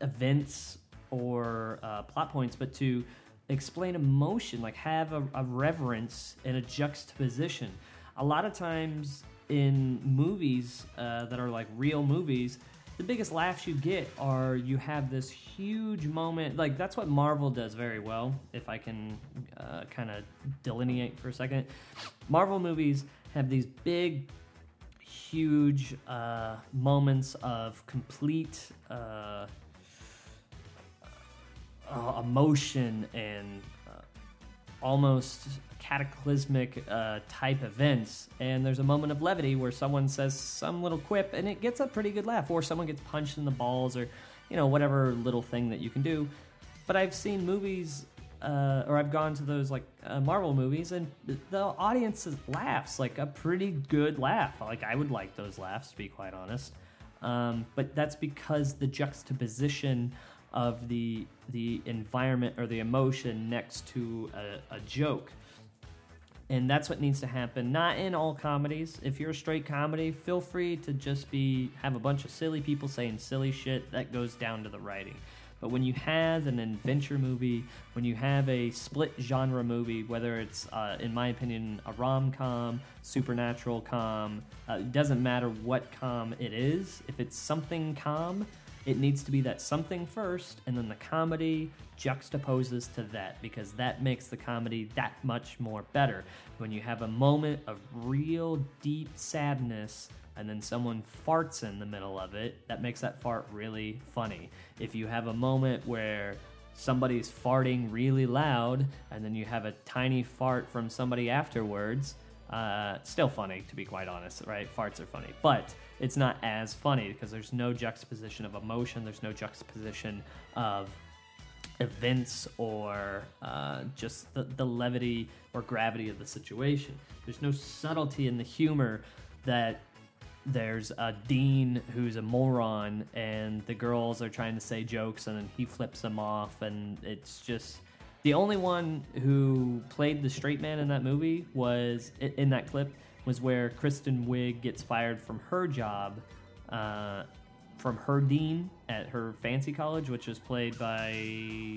events or uh, plot points, but to explain emotion, like have a, a, reverence and a juxtaposition. A lot of times in movies uh, that are like real movies, the biggest laughs you get are you have this huge moment. Like that's what Marvel does very well. If I can uh, kind of delineate for a second, Marvel movies have these big huge uh, moments of complete uh, emotion and uh, almost cataclysmic uh, type events. And there's a moment of levity where someone says some little quip and it gets a pretty good laugh, or someone gets punched in the balls, or you know whatever little thing that you can do. But I've seen movies. Uh, or I've gone to those like uh, Marvel movies, and the audience laughs like a pretty good laugh. Like I would like those laughs, to be quite honest. Um, but that's because the juxtaposition of the the environment or the emotion next to a, a joke and that's what needs to happen not in all comedies if you're a straight comedy feel free to just be have a bunch of silly people saying silly shit that goes down to the writing But when you have an adventure movie, when you have a split genre movie, whether it's, uh, in my opinion, a rom com, supernatural com, uh, it doesn't matter what com it is. If it's something com, it needs to be that something first, and then the comedy juxtaposes to that because that makes the comedy that much more better. When you have a moment of real deep sadness and then someone farts in the middle of it, that makes that fart really funny. If you have a moment where somebody's farting really loud and then you have a tiny fart from somebody afterwards, uh, still funny to be quite honest, right? Farts are funny, but it's not as funny because there's no juxtaposition of emotion, there's no juxtaposition of events or uh, just the, the levity or gravity of the situation. There's no subtlety in the humor that there's a dean who's a moron and the girls are trying to say jokes and then he flips them off and it's just the only one who played the straight man in that movie was in that clip was where Kristen Wiig gets fired from her job uh, from her dean at her fancy college, which was played by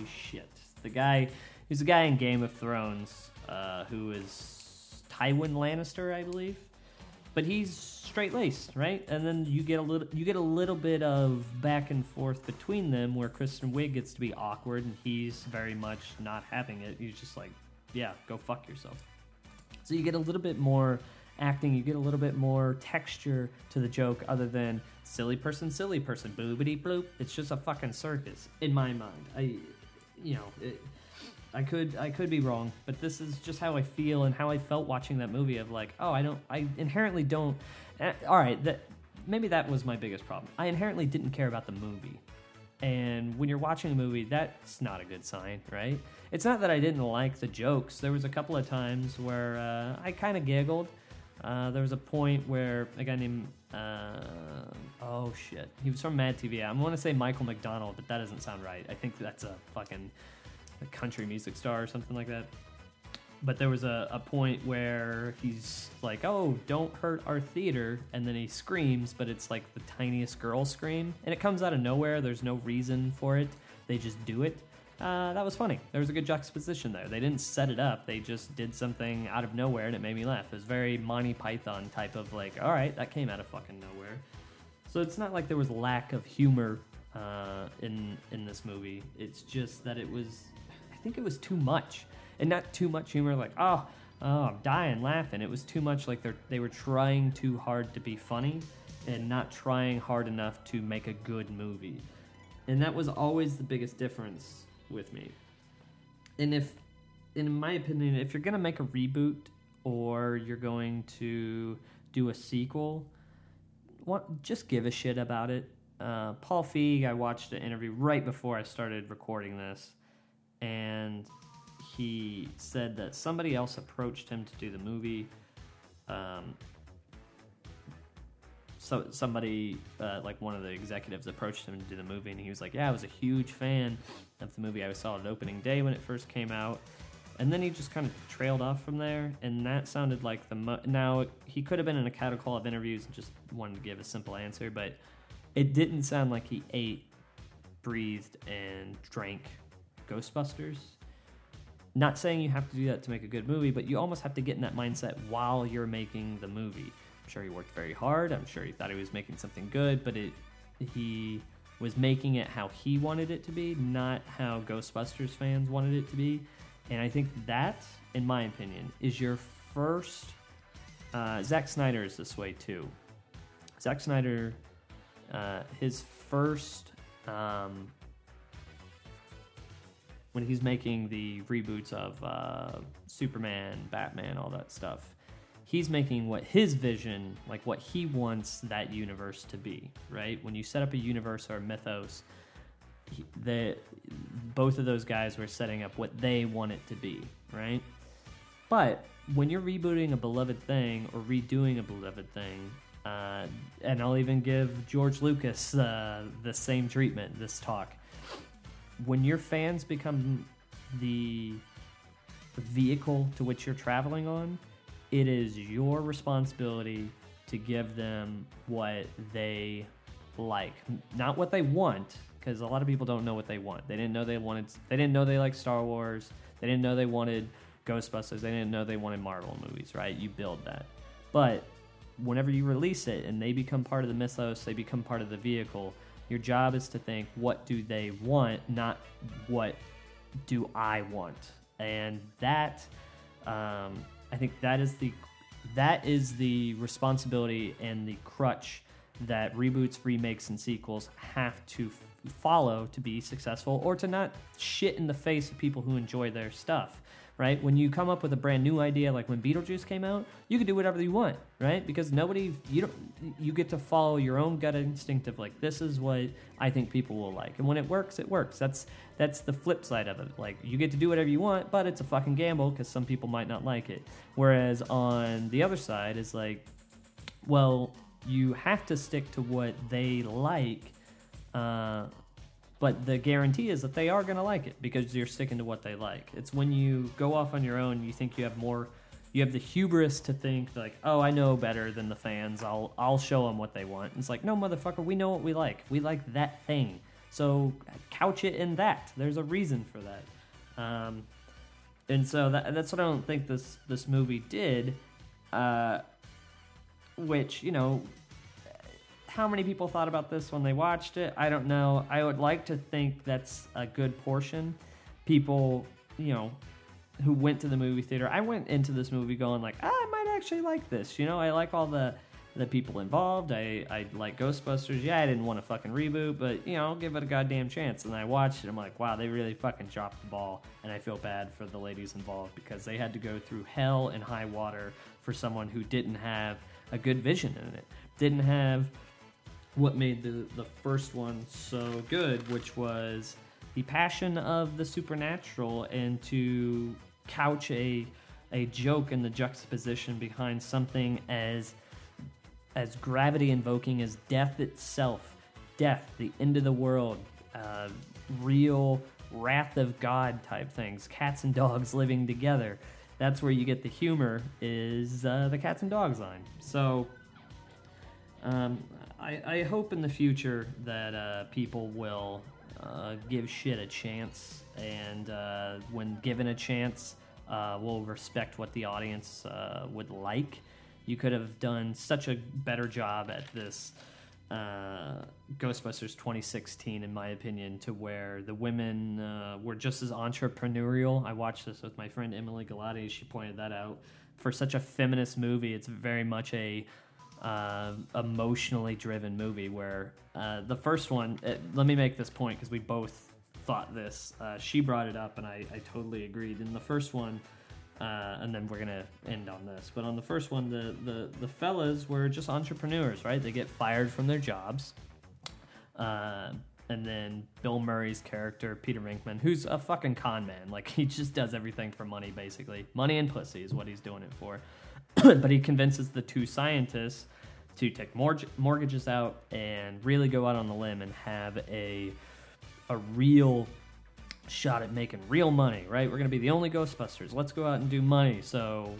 shit the guy who's the guy in Game of Thrones uh, who is Tywin Lannister, I believe but he's straight laced, right? And then you get a little you get a little bit of back and forth between them where Kristen Wiig gets to be awkward and he's very much not having it. He's just like, yeah, go fuck yourself. So you get a little bit more acting, you get a little bit more texture to the joke other than silly person, silly person, boobity bloop. It's just a fucking circus in my mind. I, you know, it, I could I could be wrong, but this is just how I feel and how I felt watching that movie. Of like, oh, I don't, I inherently don't. eh, all right, that maybe that was my biggest problem. I inherently didn't care about the movie, and when you're watching a movie, that's not a good sign, right? It's not that I didn't like the jokes. There was a couple of times where uh, I kind of giggled. Uh, there was a point where a guy named uh, oh shit, he was from Mad TV. I want to say Michael McDonald, but that doesn't sound right. I think that's a fucking a country music star or something like that. But there was a, a point where he's like, "Oh, don't hurt our theater," and then he screams, but it's like the tiniest girl scream, and it comes out of nowhere. There's no reason for it; they just do it. Uh, that was funny. There was a good juxtaposition there. They didn't set it up; they just did something out of nowhere, and it made me laugh. It was very Monty Python type of like, "All right, that came out of fucking nowhere." So it's not like there was lack of humor uh, in in this movie. It's just that it was, I think it was too much, and not too much humor. Like oh, oh, I'm dying laughing. It was too much. Like they they were trying too hard to be funny, and not trying hard enough to make a good movie. And that was always the biggest difference with me. And if, in my opinion, if you're gonna make a reboot or you're going to do a sequel, what, just give a shit about it. Uh, Paul Feig, I watched an interview right before I started recording this, and he said that somebody else approached him to do the movie. Um, so somebody, uh, like one of the executives, approached him to do the movie, and he was like, "Yeah, I was a huge fan of the movie. I saw it opening day when it first came out." And then he just kind of trailed off from there, and that sounded like the mo- now he could have been in a catacall of interviews and just wanted to give a simple answer, but it didn't sound like he ate, breathed, and drank Ghostbusters. Not saying you have to do that to make a good movie, but you almost have to get in that mindset while you're making the movie. I'm sure he worked very hard. I'm sure he thought he was making something good, but it he was making it how he wanted it to be, not how Ghostbusters fans wanted it to be. And I think that, in my opinion, is your first. Uh, Zack Snyder is this way too. Zack Snyder, uh, his first. Um, when he's making the reboots of uh, Superman, Batman, all that stuff, he's making what his vision, like what he wants that universe to be, right? When you set up a universe or a mythos, he- the both of those guys were setting up what they want it to be, right? But when you're rebooting a beloved thing or redoing a beloved thing, uh, and I'll even give George Lucas uh, the same treatment this talk. When your fans become the vehicle to which you're traveling on, it is your responsibility to give them what they like, not what they want, because a lot of people don't know what they want. They didn't know they wanted. They didn't know they liked Star Wars. They didn't know they wanted Ghostbusters. They didn't know they wanted Marvel movies. Right? You build that, but whenever you release it and they become part of the mythos, they become part of the vehicle. Your job is to think, what do they want, not what do I want, and that um, I think that is the that is the responsibility and the crutch that reboots, remakes, and sequels have to f- follow to be successful, or to not shit in the face of people who enjoy their stuff. Right? When you come up with a brand new idea, like when Beetlejuice came out, you can do whatever you want, right? Because nobody, you don't, you get to follow your own gut instinct of like, this is what I think people will like, and when it works, it works. That's that's the flip side of it. Like you get to do whatever you want, but it's a fucking gamble because some people might not like it. Whereas on the other side is like, well, you have to stick to what they like, uh, but the guarantee is that they are going to like it because you're sticking to what they like. It's when you go off on your own, you think you have more, you have the hubris to think like, oh, I know better than the fans. I'll I'll show them what they want. It's like, no, motherfucker, we know what we like. We like that thing. So couch it in that. There's a reason for that. Um, and so that, that's what I don't think this this movie did. Uh, which you know, how many people thought about this when they watched it? I don't know. I would like to think that's a good portion. People, you know, who went to the movie theater. I went into this movie going like, ah, I might actually like this. You know, I like all the the people involved. I, I like Ghostbusters. Yeah, I didn't want to fucking reboot, but you know, I'll give it a goddamn chance. And I watched it. I'm like, wow, they really fucking dropped the ball. And I feel bad for the ladies involved because they had to go through hell and high water for someone who didn't have a good vision in it. Didn't have what made the, the first one so good, which was the passion of the supernatural and to couch a a joke in the juxtaposition behind something as as gravity invoking as death itself, death, the end of the world, uh, real wrath of God type things, cats and dogs living together. That's where you get the humor is uh, the cats and dogs line. So um, I, I hope in the future that uh, people will uh, give shit a chance, and uh, when given a chance, uh, will respect what the audience uh, would like. You could have done such a better job at this uh, Ghostbusters 2016, in my opinion, to where the women were just as entrepreneurial. I watched this with my friend Emily Galati. She pointed that out. For such a feminist movie, it's very much a uh, emotionally driven movie. Where uh, the first one, uh, let me make this point because we both thought this. Uh, she brought it up, and I, I totally agreed. In the first one, uh, and then we're gonna end on this. But on the first one, the, the the fellas were just entrepreneurs, right? They get fired from their jobs, uh, and then Bill Murray's character, Peter Venkman, who's a fucking con man, like he just does everything for money, basically. Money and pussy is what he's doing it for. but he convinces the two scientists to take mortg- mortgages out and really go out on the limb and have a a real shot at making real money, right? We're going to be the only Ghostbusters. Let's go out and do money. So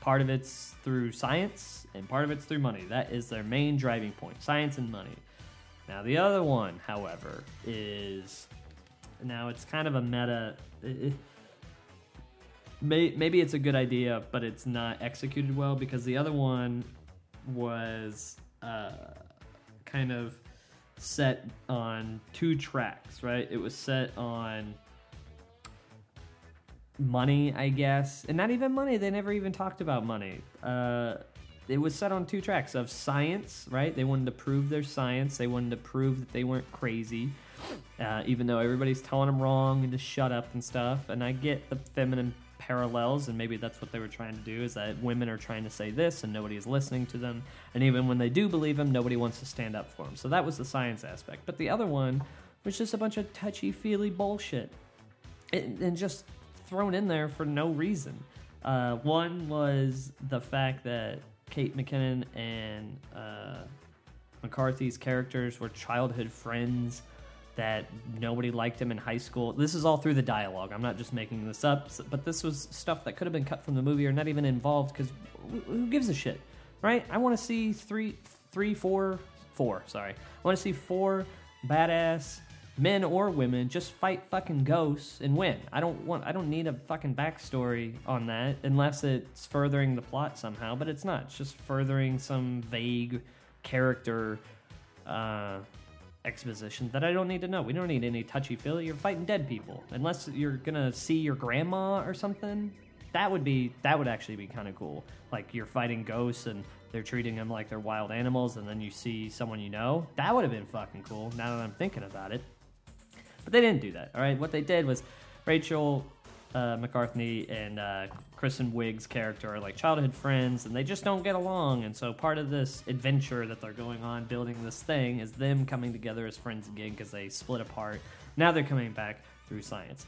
part of it's through science and part of it's through money. That is their main driving point science and money. Now, the other one, however, is now it's kind of a meta. It, may, maybe it's a good idea, but it's not executed well because the other one was uh, kind of set on two tracks, right? It was set on money, I guess, and not even money. They never even talked about money. Uh, it was set on two tracks of science, right? They wanted to prove their science. They wanted to prove that they weren't crazy, uh, even though everybody's telling them wrong and to shut up and stuff. And I get the feminine parallels, and maybe that's what they were trying to do is that women are trying to say this and nobody is listening to them. And even when they do believe them, nobody wants to stand up for them. So that was the science aspect. But the other one was just a bunch of touchy feely bullshit. And, and just thrown in there for no reason. Uh, one was the fact that Kate McKinnon and uh, McCarthy's characters were childhood friends that nobody liked him in high school. This is all through the dialogue. I'm not just making this up, but this was stuff that could have been cut from the movie or not even involved because who gives a shit, right? I want to see three, three, four, four. Sorry, I want to see four badass men or women, just fight fucking ghosts and win. I don't want. I don't need a fucking backstory on that unless it's furthering the plot somehow. But it's not. It's just furthering some vague character uh, exposition that I don't need to know. We don't need any touchy feely. You're fighting dead people unless you're gonna see your grandma or something. That would be that would actually be kind of cool. Like you're fighting ghosts and they're treating them like they're wild animals, and then you see someone you know. That would have been fucking cool. Now that I'm thinking about it. But they didn't do that. All right, what they did was Rachel uh, McCartney and uh, Kristen Wiig's character are like childhood friends, and they just don't get along. And so part of this adventure that they're going on, building this thing, is them coming together as friends again because they split apart. Now they're coming back through science.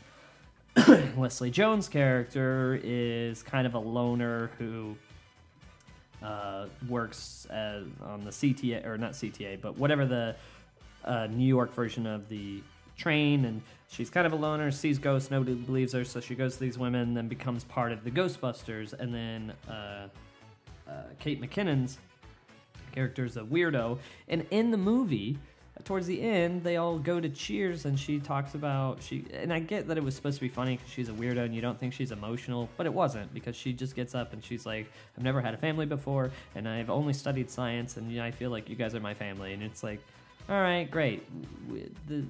Leslie Jones' character is kind of a loner who uh, works as, on the CTA or not CTA, but whatever the uh, New York version of the train, and she's kind of a loner. Sees ghosts, nobody believes her, so she goes to these women, then becomes part of the Ghostbusters, and then uh, uh, Kate McKinnon's character is a weirdo, and in the movie. Towards the end, they all go to Cheers, and she talks about she. And I get that it was supposed to be funny because she's a weirdo, and you don't think she's emotional, but it wasn't because she just gets up and she's like, "I've never had a family before, and I've only studied science, and you know, I feel like you guys are my family." And it's like, all right, great. The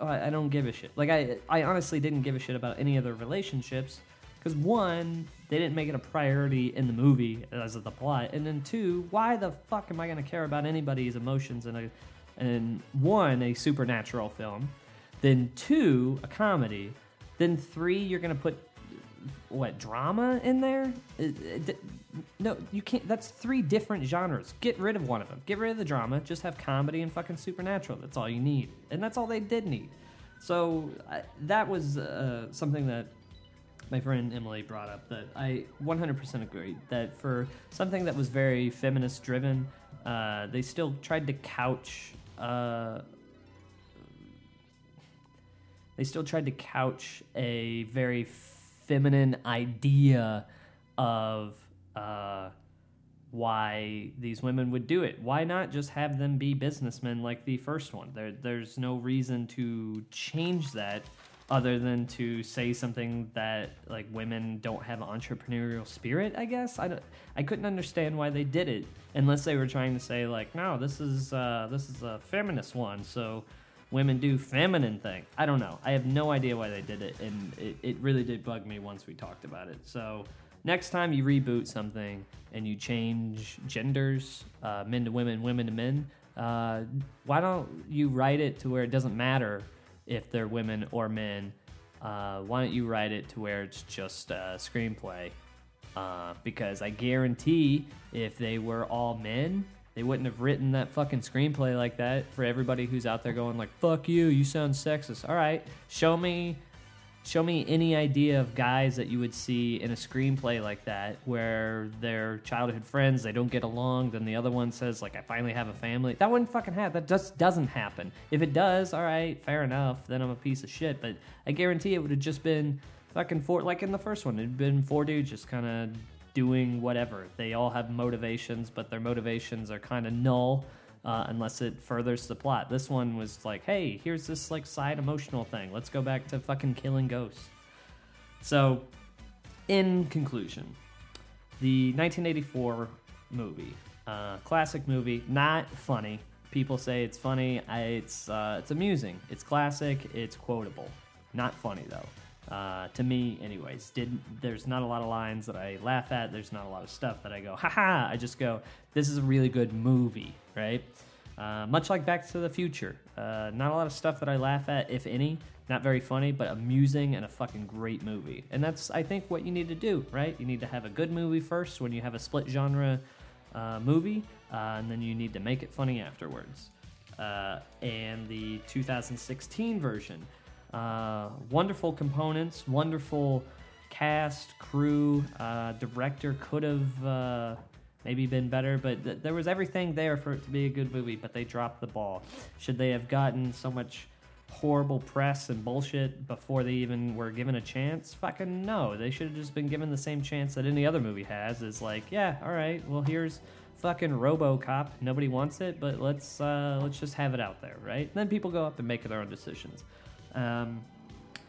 I don't give a shit. Like I, I honestly didn't give a shit about any other relationships because one, they didn't make it a priority in the movie as of the plot, and then two, why the fuck am I gonna care about anybody's emotions in a, in one a supernatural film, then two a comedy, then three you're gonna put what drama in there? It- it- no, you can't. That's three different genres. Get rid of one of them. Get rid of the drama. Just have comedy and fucking supernatural. That's all you need, and that's all they did need. So that was uh, something that my friend Emily brought up that I 100% agree that for something that was very feminist driven, uh, they still tried to couch. Uh, they still tried to couch a very feminine idea of uh, why these women would do it. Why not just have them be businessmen like the first one? There, there's no reason to change that other than to say something that like women don't have entrepreneurial spirit. I guess I, don't- I couldn't understand why they did it unless they were trying to say like, no, this is uh, this is a feminist one, so women do feminine thing. I don't know. I have no idea why they did it, and it, it really did bug me once we talked about it. So next time you reboot something and you change genders, uh, men to women, women to men, uh, why don't you write it to where it doesn't matter if they're women or men? Uh, why don't you write it to where it's just a screenplay? Uh, because I guarantee if they were all men, they wouldn't have written that fucking screenplay like that for everybody who's out there going like, "Fuck you, you sound sexist." All right, show me, show me any idea of guys that you would see in a screenplay like that where they're childhood friends, they don't get along, then the other one says like, "I finally have a family." That wouldn't fucking happen. That just doesn't happen. If it does, all right, fair enough. Then I'm a piece of shit. But I guarantee it would have just been fucking four, like in the first one, it'd been four dudes just kind of doing whatever. They all have motivations, but their motivations are kind of null uh, unless it furthers the plot. This one was like, hey, here's this like side emotional thing. Let's go back to fucking killing ghosts. So, in conclusion, the 1984 movie, uh, classic movie, not funny. People say it's funny. I, it's uh, it's amusing. It's classic. It's quotable. Not funny though. Uh, to me, anyways, did there's not a lot of lines that I laugh at. There's not a lot of stuff that I go, haha. I just go, this is a really good movie, right? Uh, much like Back to the Future. Uh, not a lot of stuff that I laugh at, if any. Not very funny, but amusing and a fucking great movie. And that's, I think, what you need to do, right? You need to have a good movie first when you have a split genre uh, movie, uh, and then you need to make it funny afterwards. Uh, and the 2016 version, uh, wonderful components, wonderful cast, crew, uh, director could have uh, maybe been better, but th- there was everything there for it to be a good movie, but they dropped the ball. Should they have gotten so much horrible press and bullshit before they even were given a chance? Fucking no. They should have just been given the same chance that any other movie has. Is like, yeah, all right, well, here's fucking RoboCop. Nobody wants it, but let's uh, let's just have it out there, right? And then people go up and make their own decisions. Um,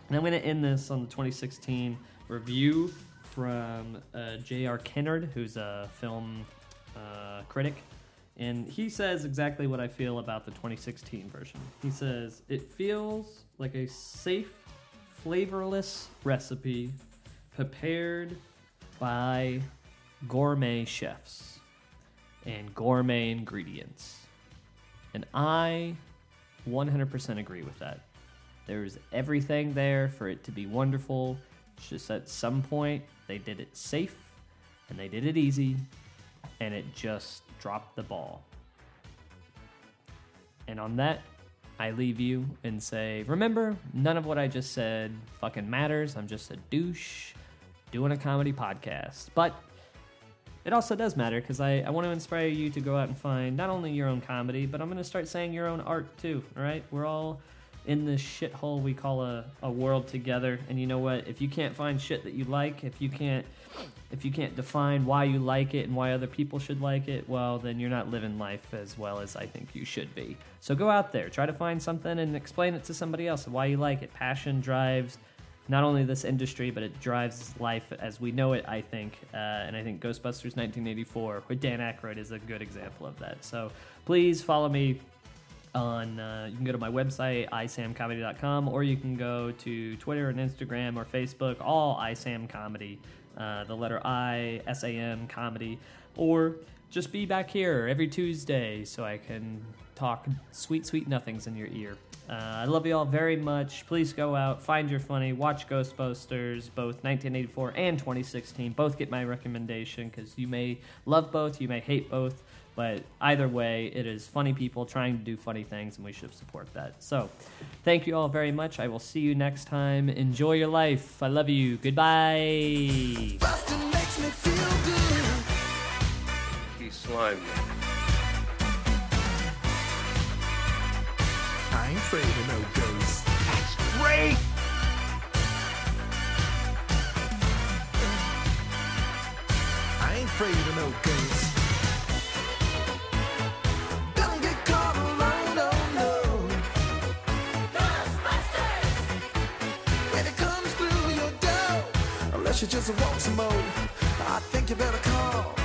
and I'm going to end this on the 2016 review from uh, J.R. Kennard, who's a film uh, critic. And he says exactly what I feel about the 2016 version. He says, It feels like a safe, flavorless recipe prepared by gourmet chefs and gourmet ingredients. And I 100% agree with that. There's everything there for it to be wonderful. It's just at some point they did it safe and they did it easy and it just dropped the ball. And on that, I leave you and say, remember, none of what I just said fucking matters. I'm just a douche doing a comedy podcast. But it also does matter because I, I want to inspire you to go out and find not only your own comedy, but I'm going to start saying your own art too. All right? We're all in this shithole we call a, a world together. And you know what? If you can't find shit that you like, if you can't if you can't define why you like it and why other people should like it, well, then you're not living life as well as I think you should be. So go out there, try to find something and explain it to somebody else why you like it. Passion drives not only this industry, but it drives life as we know it, I think. Uh, and I think Ghostbusters 1984 with Dan Aykroyd is a good example of that. So please follow me on, uh, you can go to my website, isamcomedy.com, or you can go to Twitter and Instagram or Facebook, all isamcomedy, uh, the letter I, S A M comedy, or just be back here every Tuesday so I can talk sweet, sweet nothings in your ear. Uh, I love you all very much. Please go out, find your funny, watch Ghostbusters, both 1984 and 2016. Both get my recommendation because you may love both, you may hate both, but either way, it is funny people trying to do funny things, and we should support that. So, thank you all very much. I will see you next time. Enjoy your life. I love you. Goodbye. He slimed me. I ain't afraid of no ghosts. That's great! I ain't afraid of no ghosts. Unless you just want some more, I think you better call